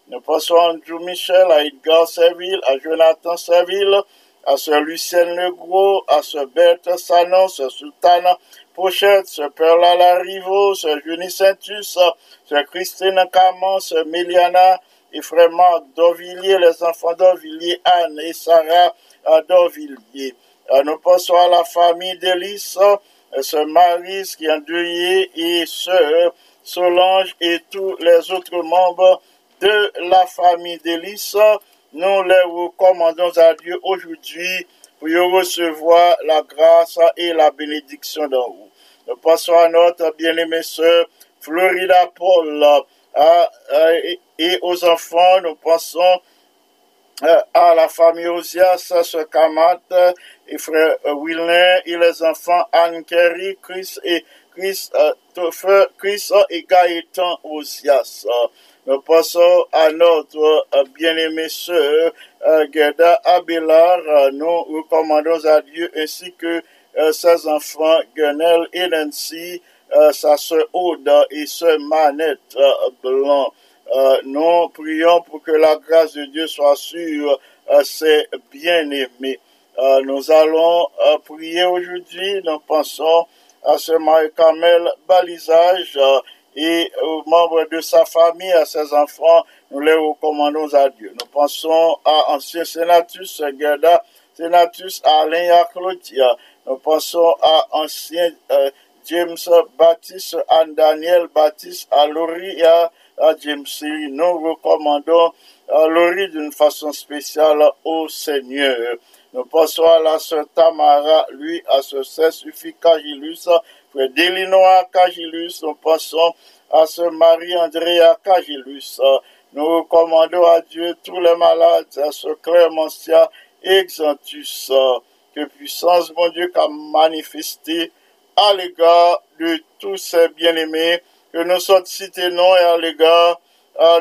nous passons à Andrew Michel, à Edgar Serville, à Jonathan Serville, à sœur Lucienne Legros, à sœur Berthe Sanon, sœur Sultana Pochette, sœur Perla Larivo, sœur Junie Saintus, sœur Christine Camon, sœur Miliana, et frère Marc les enfants d'Orvilliers, Anne et Sarah d'Orvilliers. Nous passons à la famille d'Élise, sœur Maris qui est endeuillée et sœur Solange et tous les autres membres de la famille d'Élise. Nous les recommandons à Dieu aujourd'hui pour recevoir la grâce et la bénédiction d'en haut. Nous passons à notre bien-aimée sœur Florida Paul et aux enfants. Nous pensons euh, à la famille Osias, sœur Kamat et frère Wilner et les enfants Anne Kerry, Chris et Chris, euh, Chris et Gaëtan Osias. Nous passons à notre euh, bien-aimée sœur euh, Gerda Abelard. Euh, nous recommandons à Dieu ainsi que ses enfants Guenel et Nancy, sa sœur Aude et sœur Manette Blanc. nous prions pour que la grâce de Dieu soit sur ses bien-aimés. nous allons prier aujourd'hui. Nous pensons à ce Marie-Carmel Balisage et aux membres de sa famille, à ses enfants, nous les recommandons à Dieu. Nous pensons à ancien sénatus Gerda, sénatus Alain Claudia. Nous pensons à ancien euh, James Baptiste, Anne Daniel Baptiste, à Laurie et à, James Nous recommandons à Laurie d'une façon spéciale au Seigneur. Nous pensons à la sœur Tamara, lui, à ce suffit Cagilus, frère Cagilus, nous pensons à ce Marie-Andrea Cagilus. Nous recommandons à Dieu tous les malades, à ce Clémentia Exantus, que puissance, mon Dieu, qu'a manifesté à l'égard de tous ces bien-aimés, que nous sommes cités non et à l'égard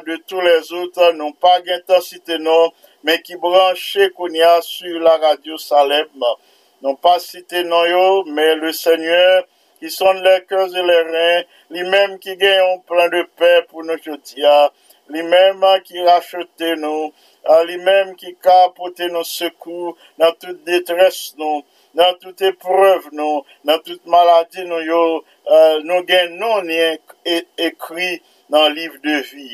de tous les autres, non pas cité non, mais qui branchent qu'on y a sur la radio Salem. Non pas cité non mais le Seigneur ki son le koz e le ren, li menm ki genyon plan de pe pou nou chotia, li menm ki rachete nou, li menm ki kapote nou sekou nan tout detres nou, nan tout epreuve nou, nan tout maladi nou yo, euh, nou gen nou ni ekri nan liv de vi.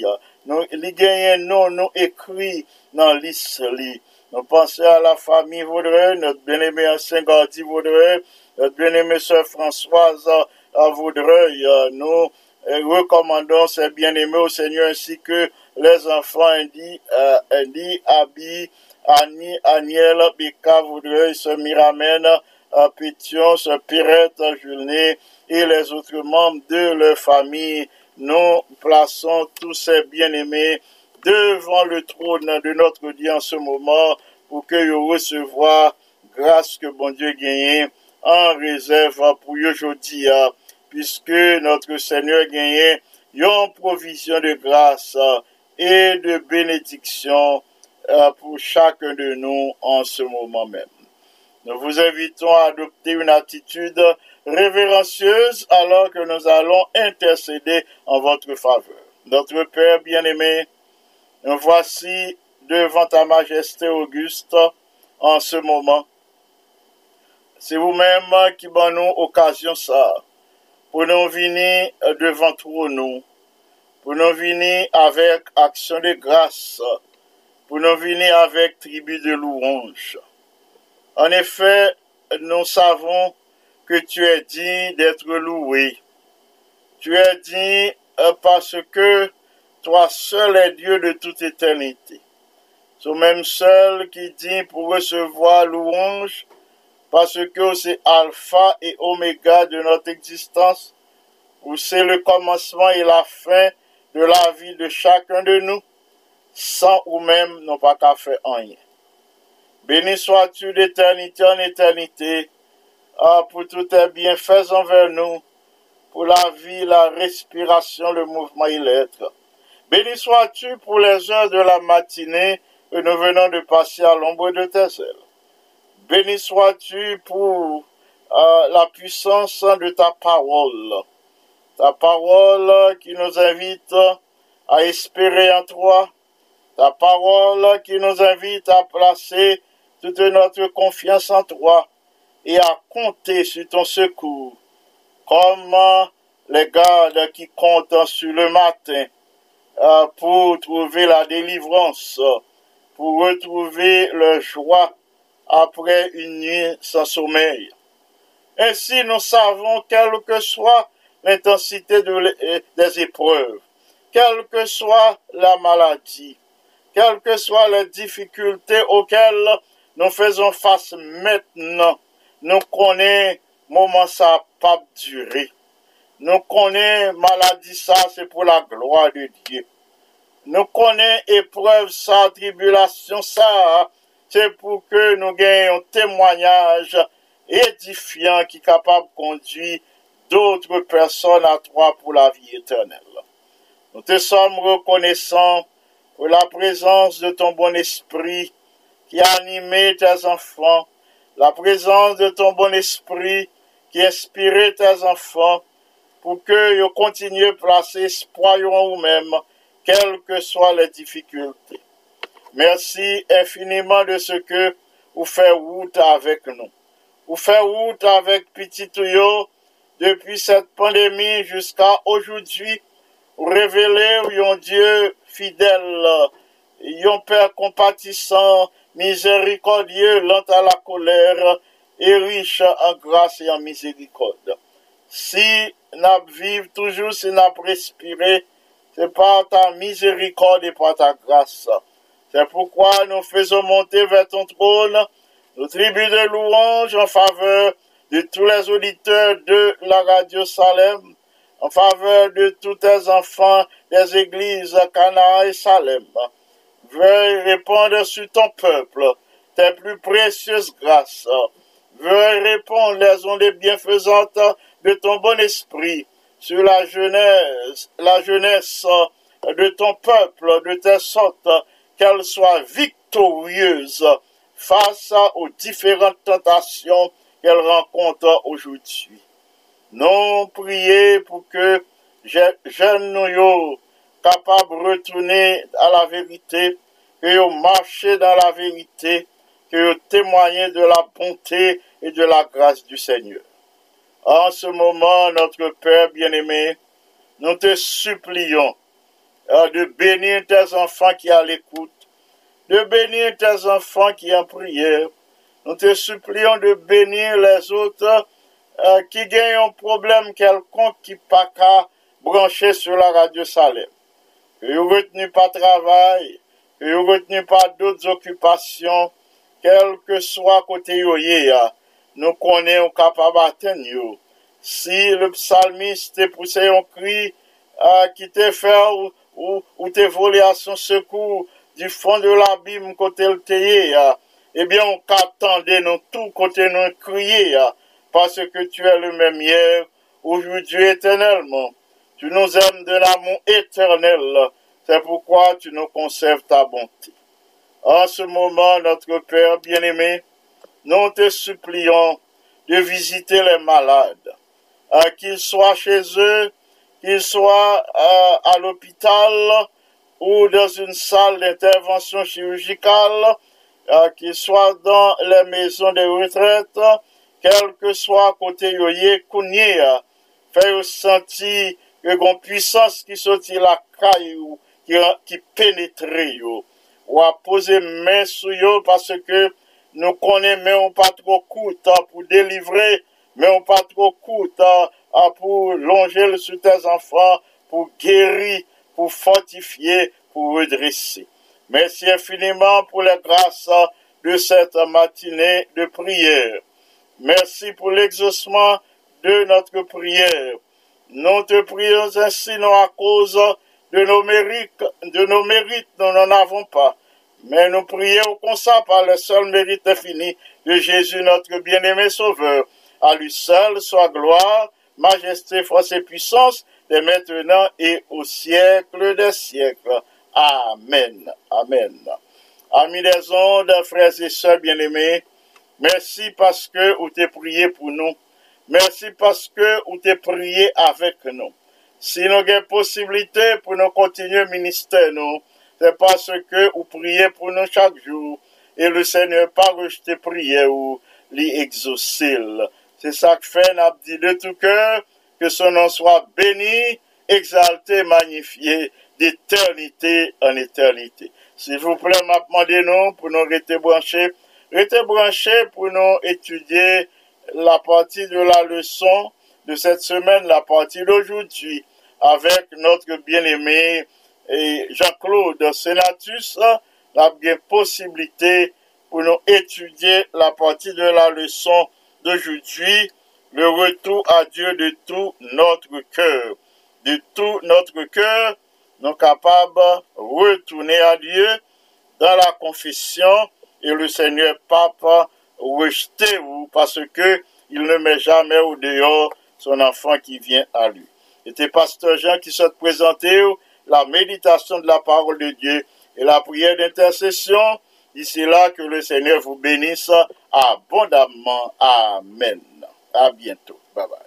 Nou, li genyen nou nou ekri nan lis li. Nous pensons à la famille Vaudreuil, notre bien-aimé Gardi Vaudreuil, notre bien-aimée sœur Françoise Vaudreuil. Nous recommandons ces bien-aimés au Seigneur ainsi que les enfants Andy, euh, Andy Abby, Annie, Aniel, Bika Vaudreuil, sœur Miramène, Pétion, sœur Pirette, Julné et les autres membres de leur famille. Nous plaçons tous ces bien-aimés devant le trône de notre Dieu en ce moment pour que vous recevoir grâce que bon Dieu gagne en réserve pour aujourd'hui, hein, puisque notre Seigneur gagne une provision de grâce et de bénédiction euh, pour chacun de nous en ce moment même. Nous vous invitons à adopter une attitude révérencieuse alors que nous allons intercéder en votre faveur. Notre Père bien-aimé, voici devant ta majesté auguste en ce moment. C'est vous-même qui m'en nous occasion ça, pour nous venir devant toi nous, pour nous venir avec action de grâce, pour nous venir avec tribu de louange. En effet, nous savons que tu es digne d'être loué. Tu es digne parce que toi seul es Dieu de toute éternité. Ce même seul qui dit pour recevoir louange, parce que c'est alpha et oméga de notre existence, ou c'est le commencement et la fin de la vie de chacun de nous. sans ou même non pas qu'à faire rien. Béni sois-tu d'éternité en éternité ah, pour tous tes bienfaits envers nous, pour la vie, la respiration, le mouvement et l'être. Béni sois-tu pour les heures de la matinée que nous venons de passer à l'ombre de tes ailes. Béni sois-tu pour euh, la puissance de ta parole. Ta parole qui nous invite à espérer en toi. Ta parole qui nous invite à placer toute notre confiance en toi et à compter sur ton secours, comme les gardes qui comptent sur le matin pour trouver la délivrance, pour retrouver la joie après une nuit sans sommeil. Ainsi, nous savons, quelle que soit l'intensité des épreuves, quelle que soit la maladie, quelles que soient les difficultés auxquelles nous faisons face maintenant, nous connaissons moment ça pas durer. Nous connaissons maladie ça, c'est pour la gloire de Dieu. Nous connaissons épreuve ça, tribulation ça, c'est pour que nous gagnions témoignage édifiant qui est capable de conduire d'autres personnes à toi pour la vie éternelle. Nous te sommes reconnaissants pour la présence de ton bon esprit qui a animé tes enfants, la présence de ton bon esprit qui inspirait tes enfants pour que vous continuez à placer espoir en vous-même, quelles que soient les difficultés. Merci infiniment de ce que vous faites route avec nous. Vous faites route avec Petit Touyo depuis cette pandémie jusqu'à aujourd'hui. Vous révélez un Dieu fidèle, un Père compatissant, miséricordieux, lent à la colère et riche en grâce et en miséricorde. Si nous vivons toujours, si nous respirons, c'est par ta miséricorde et par ta grâce. C'est pourquoi nous faisons monter vers ton trône nos tribus de louange en faveur de tous les auditeurs de la radio Salem, en faveur de tous tes enfants des églises Cana et Salem veuille répondre sur ton peuple tes plus précieuses grâces. Veuille répondre les ondes bienfaisantes de ton bon esprit sur la jeunesse, la jeunesse de ton peuple, de tes sortes, qu'elle soit victorieuse face aux différentes tentations qu'elle rencontre aujourd'hui. Nous prions pour que jeunes nous capables de retourner à la vérité, que vous marchez dans la vérité, que vous témoignez de la bonté et de la grâce du Seigneur. En ce moment, notre Père bien-aimé, nous te supplions euh, de bénir tes enfants qui à l'écoute, de bénir tes enfants qui en prière. Nous te supplions de bénir les autres euh, qui gagnent un problème quelconque qui pas qu'à brancher sur la radio Salem que vous retenu pas travail, que vous retenu pas d'autres occupations, quel que soit côté connaissons capable d'atteindre. Si le psalmiste te poussé un cri, à qui te ou, ou, ou te volé à son secours du fond de l'abîme côté le théier, eh bien, on qu'attendait nous tout côté nous crier, parce que tu es le même hier, aujourd'hui éternellement. Tu nous aimes de l'amour éternel. C'est pourquoi tu nous conserves ta bonté. En ce moment, notre Père bien-aimé, nous te supplions de visiter les malades, euh, qu'ils soient chez eux, qu'ils soient euh, à l'hôpital ou dans une salle d'intervention chirurgicale, euh, qu'ils soient dans les maisons de retraite, quel que soit côté yoye euh, kounye, fais sentir que une puissance qui sortit la caillou, qui, qui pénètre yo, ou à poser main sur yo parce que nous connaissons, mais on pas trop coûte pour délivrer, mais on pas trop coûte pour longer sur tes enfants, pour guérir, pour fortifier, pour redresser. Merci infiniment pour les grâces de cette matinée de prière. Merci pour l'exaucement de notre prière. Nous te prions ainsi, non à cause de nos mérites, de nos mérites, nous n'en avons pas. Mais nous prions ça par le seul mérite infini de Jésus, notre bien-aimé Sauveur. À lui seul soit gloire, majesté, force et puissance, dès maintenant et au siècle des siècles. Amen. Amen. Amis des ondes, frères et sœurs bien-aimés, merci parce que vous t'es prié pour nous. Merci parce que vous t'es prié avec nous. Si nous avons possibilité pour nous continuer ministère, nous, c'est parce que vous priez pour nous chaque jour. Et le Seigneur pas rejeté prière ou l'exaucer. C'est ça que fait, dit de tout cœur, que son nom soit béni, exalté, magnifié, d'éternité en éternité. S'il vous plaît, m'a demandé nous pour nous rester branchés. Rester branchés pour nous étudier la partie de la leçon de cette semaine, la partie d'aujourd'hui, avec notre bien-aimé Jean-Claude Senatus, la bien possibilité pour nous étudier la partie de la leçon d'aujourd'hui, le retour à Dieu de tout notre cœur. De tout notre cœur, nous capables de retourner à Dieu dans la confession et le Seigneur Papa rejeter vous parce que il ne met jamais au dehors son enfant qui vient à lui. C'était Pasteur Jean qui s'est présenté la méditation de la parole de Dieu et la prière d'intercession. D'ici là, que le Seigneur vous bénisse abondamment. Amen. À bientôt. Bye bye.